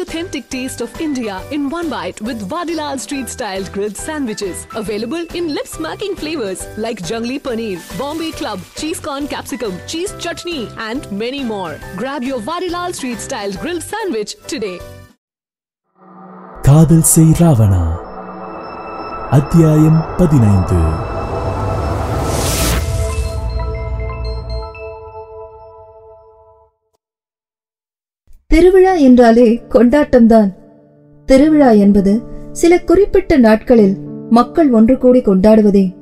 authentic taste of India in one bite with Vadilal Street Style grilled sandwiches. Available in lip smacking flavors like Jungli Paneer, Bombay Club, Cheese Corn Capsicum, Cheese Chutney, and many more. Grab your Vadilal Street Style grilled sandwich today. காதல் செய் ராவணா அத்தியாயம் பதினைந்து திருவிழா என்றாலே கொண்டாட்டம்தான். திருவிழா என்பது சில குறிப்பிட்ட நாட்களில் மக்கள் ஒன்று கூடி கொண்டாடுவதே.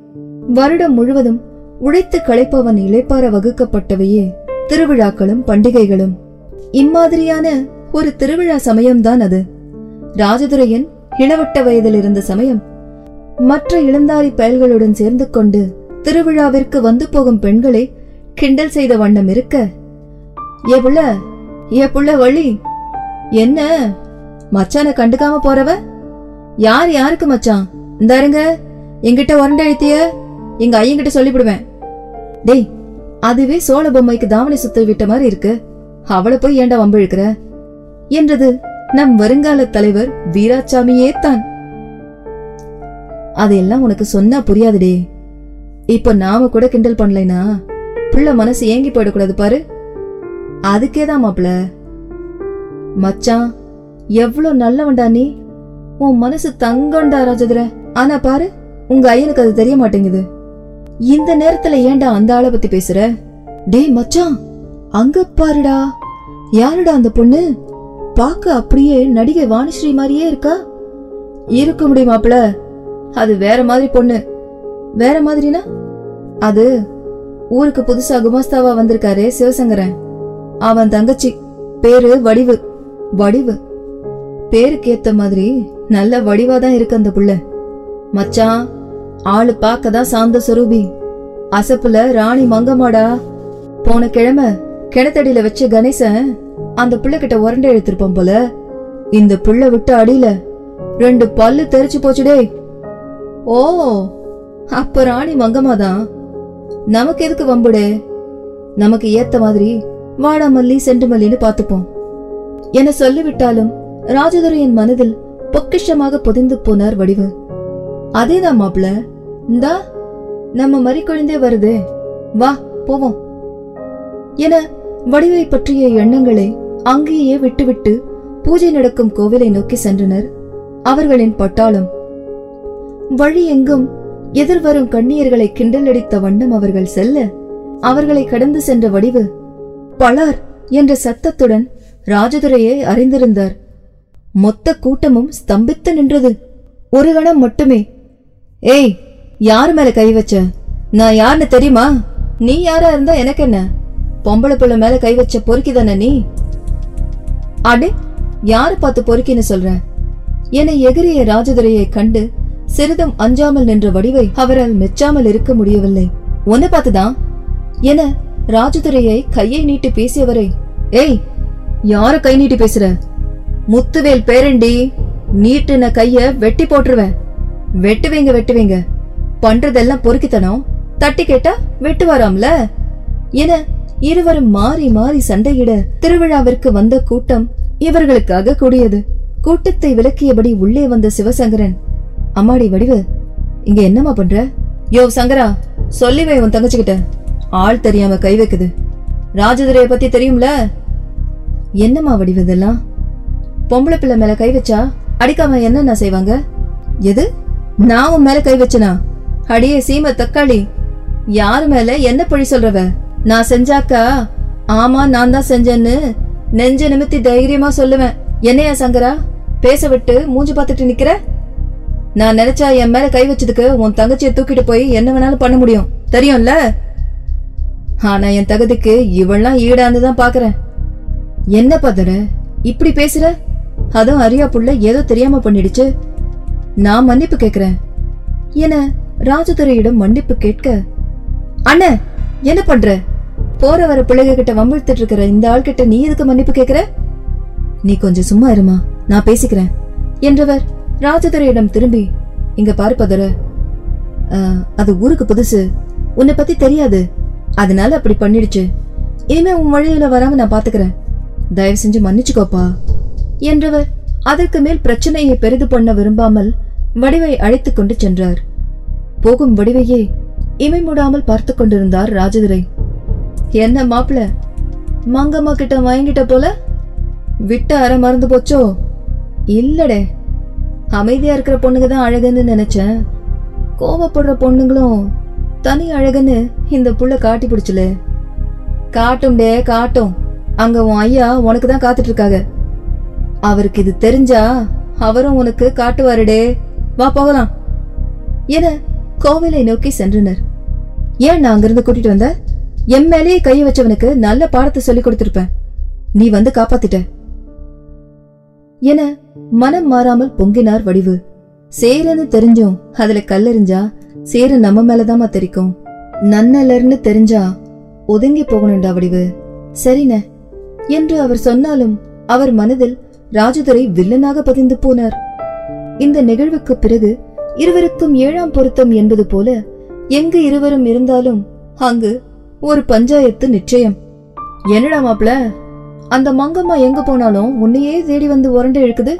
வருடம் முழுவதும் உழைத்து களைப்பவன் இழைப்பார வகுக்கப்பட்டவையே திருவிழாக்களும் பண்டிகைகளும். இம்மாதிரியான ஒரு திருவிழா சமயம்தான் அது. ராஜதுரையன் இளவட்ட வயதில் இருந்த சமயம். மற்ற இளந்தாரி பயல்களுடன் சேர்ந்து கொண்டு திருவிழாவிற்கு வந்து போகும் பெண்களை கிண்டல் செய்த வண்ணம் இருக்க. ஏ ஏ புள்ள வள்ளி என்ன? மச்சான கண்டுக்காம போறவ? யார் யாருக்கு மச்சான்? இந்தாருங்க என்கிட்ட உரண்டை எழுத்திய எங்க ஐயங்கிட்ட சொல்லிவிடுவேன். டேய் அதுவே சோழ பொம்மைக்கு தாவணி சுத்த விட்ட மாதிரி இருக்கு. அவளை போய் ஏன்டா வம்பு இழுக்கிற என்றது நம் வருங்கால தலைவர் வீராசாமியே தான் அதெல்லாம் உனக்கு சொன்னா புரியாதுடே. இப்ப நாம கூட கிண்டல் பண்ணலைனா பிள்ளை மனசு ஏங்கி போயிடக்கூடாது பாரு. அதுக்கேதான் மாப்ள மச்சான் எவ்வளோ நல்லவன்டா நீ. உன் மனசு தங்கண்டா ராஜதுர. ஆனா பாரு உங்க ஐயனுக்கு அது தெரிய மாட்டேங்குது. இந்த நேரத்துல ஏன்டா அந்த ஆளை பத்தி பேசுற? டேய் மச்சான் அங்க பாருடா. யாருடா அந்த பொண்ணு? பாக்க அப்படியே நடிகை வாணிஸ்ரீ மாதிரியே இருக்கா? இருக்க முடியும் மாப்ள அது வேற மாதிரி பொண்ணு. வேற மாதிரினா? அது ஊருக்கு புதுசா குமாஸ்தாவா வந்திருக்காரு சிவசங்கரன். அவன் தங்கச்சி பேரு வடிவு வடிவு. பேருக்கு ஏத்த மாதிரி நல்ல வடிவாதான் இருக்கு அந்த புள்ள. மச்சான் ஆளு பார்க்கதான் சாந்த சுரூபி. அசப்புல ராணி மங்கமாடா போன கிழமை கிணத்தடியில வச்ச கணேசன் அந்த புள்ள கிட்ட உரண்டை எடுத்திருப்பான் போல. இந்த புள்ள விட்டு அடியில ரெண்டு பல்லு தெரிச்சு போச்சுடே ஓ அப்ப ராணி மங்கமாதான் நமக்கு எதுக்கு வம்புடே நமக்கு ஏத்த மாதிரி வாடாமல்லி செண்டுமல்லின்னு பார்த்துப்போம். என சொல்லிவிட்டாலும் ராஜதுரையின் மனதில் பொக்கிஷமாக பொதிந்து போனார் வடிவு. அதேதான் மாப்ள இந்தா நம்ம மறிக்கொழுந்தே வருதே. வா போவோம். என வடிவை பற்றிய எண்ணங்களை அங்கேயே விட்டுவிட்டு பூஜை நடக்கும் கோவிலை நோக்கி சென்றனர். அவர்களின் பட்டாளம். வழி எங்கும் எதிர்வரும் கண்ணியர்களை கிண்டலடித்த வண்ணம் அவர்கள் செல்ல அவர்களை கடந்து சென்ற வடிவு பலர் என்ற சத்தத்துடன் ராஜதுரையை அறிந்திருந்தார். மொத்த கூட்டமும் ஸ்தம்பித்து நின்றது. ஒரு கணம் மட்டுமே. ஏய் யார் மேல கை வச்ச? நான் யாருன்னு தெரியுமா? நீ யாரா இருந்தா எனக்கு என்ன பொம்பளை பிள்ளை மேல கை வச்ச பொறுக்கி தானே நீ? அடே யாரு பார்த்து பொறுக்கின்னு சொல்ற? என எகிரிய ராஜதுரையை கண்டு சிறிதும் அஞ்சாமல் நின்ற வடிவை அவரால் மெச்சாமல் இருக்க முடியவில்லை. ஒன்னு பார்த்துதான்? என ராஜதுரையை கையை நீட்டி பேசியவரை. ஏய் யார கை நீட்டி பேசுற? முத்துவேல் பேரண்டி நீட்டுன கைய வெட்டி போட்டுருவேன். வெட்டுவீங்க வெட்டுவீங்க. பண்றதெல்லாம் பொறுக்கித்தனம். தட்டி கேட்டா வெட்டுவாராம்ல? என இருவரும் மாறி மாறி சண்டையிட திருவிழாவிற்கு வந்த கூட்டம் இவர்களுக்காக கூடியது. கூட்டத்தை விலக்கியபடி உள்ளே வந்த சிவசங்கரன் அம்மாடி வடிவு இங்க என்னம்மா பண்ற? யோ சங்கரா சொல்லிவே உன் தங்கச்சிக்கிட்ட. ஆள் தெரியாம கை வைக்குது. ராஜதுரைய பத்தி தெரியும்ல? என்னம்மா வடிவதெல்லாம் பொம்பளை பிள்ளை மேல கை வச்சா அடிக்காம என்னென்ன செய்வாங்க? எது? நான் உன் மேல கை வச்சனா? அடியே சீம தக்காளி. யாரு மேல என்ன பழி சொல்றவ? நான் செஞ்சாக்கா? ஆமா நான் தான் செஞ்சேன்னு நெஞ்ச நிமித்தி தைரியமா சொல்லுவேன். என்னையா சங்கரா? பேச விட்டு மூஞ்சி பார்த்துட்டு நிக்கிற? நான் நினைச்சா என் மேல கை வச்சதுக்கு உன் தங்கச்சியை தூக்கிட்டு போய் என்ன வேணாலும் பண்ண முடியும். தெரியும்ல? ஆனா என் தகுதிக்கு இவள்லாம் ஈடாந்து தான் பாக்குறேன். என்ன பதற? இப்படி பேசுற? அதுவும் அரியா புள்ள ஏதோ தெரியாம பண்ணிடுச்சு. நான் மன்னிப்பு கேக்குறேன். என ராஜதுரையிடம் மன்னிப்பு கேட்க அண்ண என்ன பண்ற? போற வர பிள்ளைங்க கிட்ட வம்பிழுத்துட்டு இருக்கிற இந்த ஆள் கிட்ட நீ எதுக்கு மன்னிப்பு கேக்குற? நீ கொஞ்சம் சும்மா இருமா நான் பேசிக்கிறேன் என்றவர் ராஜதுரையிடம் திரும்பி இங்க பாரு பதற. அது ஊருக்கு புதுசு. உன்னை பத்தி தெரியாது. அதனால அப்படி பண்ணிடுச்சு. இனிமே உன் வழியில வராம நான் பாத்துக்கிறேன். தயவு செஞ்சு மன்னிச்சுக்கோப்பா. என்றவர் அதற்கு மேல் பிரச்சனையை பெரிது பண்ண விரும்பாமல் வடிவை அழைத்து கொண்டு சென்றார். போகும் வடிவையே இமை மூடாமல் பார்த்து கொண்டிருந்தார் ராஜதுரை. என்ன மாப்பிள மங்கம்மா கிட்ட வாங்கிட்ட போல? விட்ட அற மறந்து போச்சோ? இல்லடே. அமைதியா இருக்கிற பொண்ணுங்க தான் அழகுன்னு நினைச்சேன். கோவப்படுற பொண்ணுங்களும் தனி அழகுன்னு இந்த புள்ள காட்டி பிடிச்சல காட்டும் டே காட்டும். அங்க உன் ஐயா உனக்கு தான் காத்துட்டு இருக்காங்க அவருக்கு இது தெரிஞ்சா அவரும் உனக்கு காட்டுவாருடே. வா போகலாம். என கோவிலை நோக்கி சென்றனர். ஏன் நான் அங்கிருந்து கூட்டிட்டு வந்த? என் மேலேயே கையை வச்சவனுக்கு நல்ல பாடத்தை சொல்லி கொடுத்திருப்பேன். நீ வந்து காப்பாத்திட்ட. என மனம் மாறாமல் பொங்கினார் வடிவு. சேரன்னு தெரிஞ்சும் அதுல கல்லெறிஞ்சா சேரு நம்ம மேலதாம்மா தெரிக்கும். நன்னலர்னு தெரிஞ்சா ஒதுங்கி போகணும்டா வடிவு. சரின என்று அவர் சொன்னாலும் அவர் மனதில் ராஜதுரை வில்லனாக பதிந்து போனார். இந்த நிகழ்வுக்கு பிறகு இருவருக்கும் ஏழாம் பொருத்தம் என்பது போல எங்கு இருவரும் இருந்தாலும் அங்கு ஒரு பஞ்சாயத்து நிச்சயம். என்னடா மாப்ள அந்த மங்கம்மா எங்க போனாலும் உன்னையே தேடி வந்து உரண்டு இழுக்குது?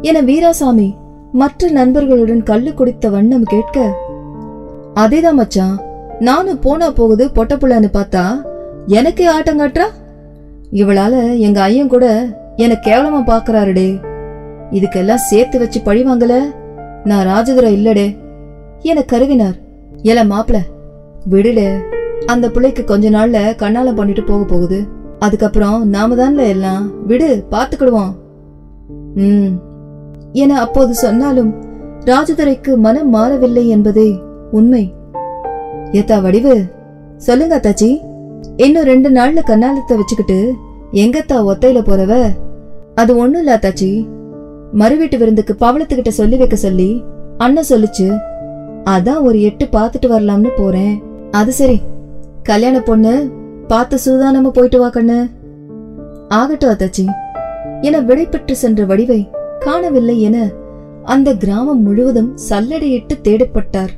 என வீராசாமி மற்ற நண்பர்களுடன் கள்ளு குடித்த வண்ணம் கேட்க அதேதான் மச்சான். நானும் போனா போகுது பொட்ட பிள்ளைன்னு பார்த்தா எனக்கே ஆட்டம் காட்டுறா? இவளால எங்க ஐயன் கூட என்னை கேவலமா பாக்குறாருடே. இதுக்கெல்லாம் சேர்த்து வச்சு பழி வாங்கல? நான் ராஜதுரை இல்லடே. என கருவினார் எல மாப்பிள விடுடே. அந்த பிள்ளைக்கு கொஞ்ச நாள்ல கண்ணாலம் பண்ணிட்டு போக போகுது. அதுக்கப்புறம் நாம தான்ல எல்லாம். விடு பாத்துக்கிடுவோம் ம். என அப்போது சொன்னாலும் ராஜதுரைக்கு மனம் மாறவில்லை என்பதே உண்மை. ஏத்தா வடிவு சொல்லுங்க அத்தாச்சி. இன்னும் ரெண்டு நாள்ல கண்ணாலத்தை வச்சுக்கிட்டு எங்கத்தா ஒத்தையில போறவ? அது ஒண்ணும் இல்ல அத்தாச்சி. மறுவீட்டு விருந்துக்கு பவளத்துக்கிட்ட சொல்லி வைக்க சொல்லி அண்ணன் சொல்லுச்சு. அதான் ஒரு எட்டு பாத்துட்டு வரலாம்னு போறேன். அது சரி. கல்யாண பொண்ணு பார்த்து சூதானமா போயிட்டு வா கண்ணு. ஆகட்டும் அத்தாச்சி. என விடைபெற்று சென்ற வடிவை காணவில்லை என அந்த கிராமம் முழுவதும் சல்லடையிட்டு தேடப்பட்டார்.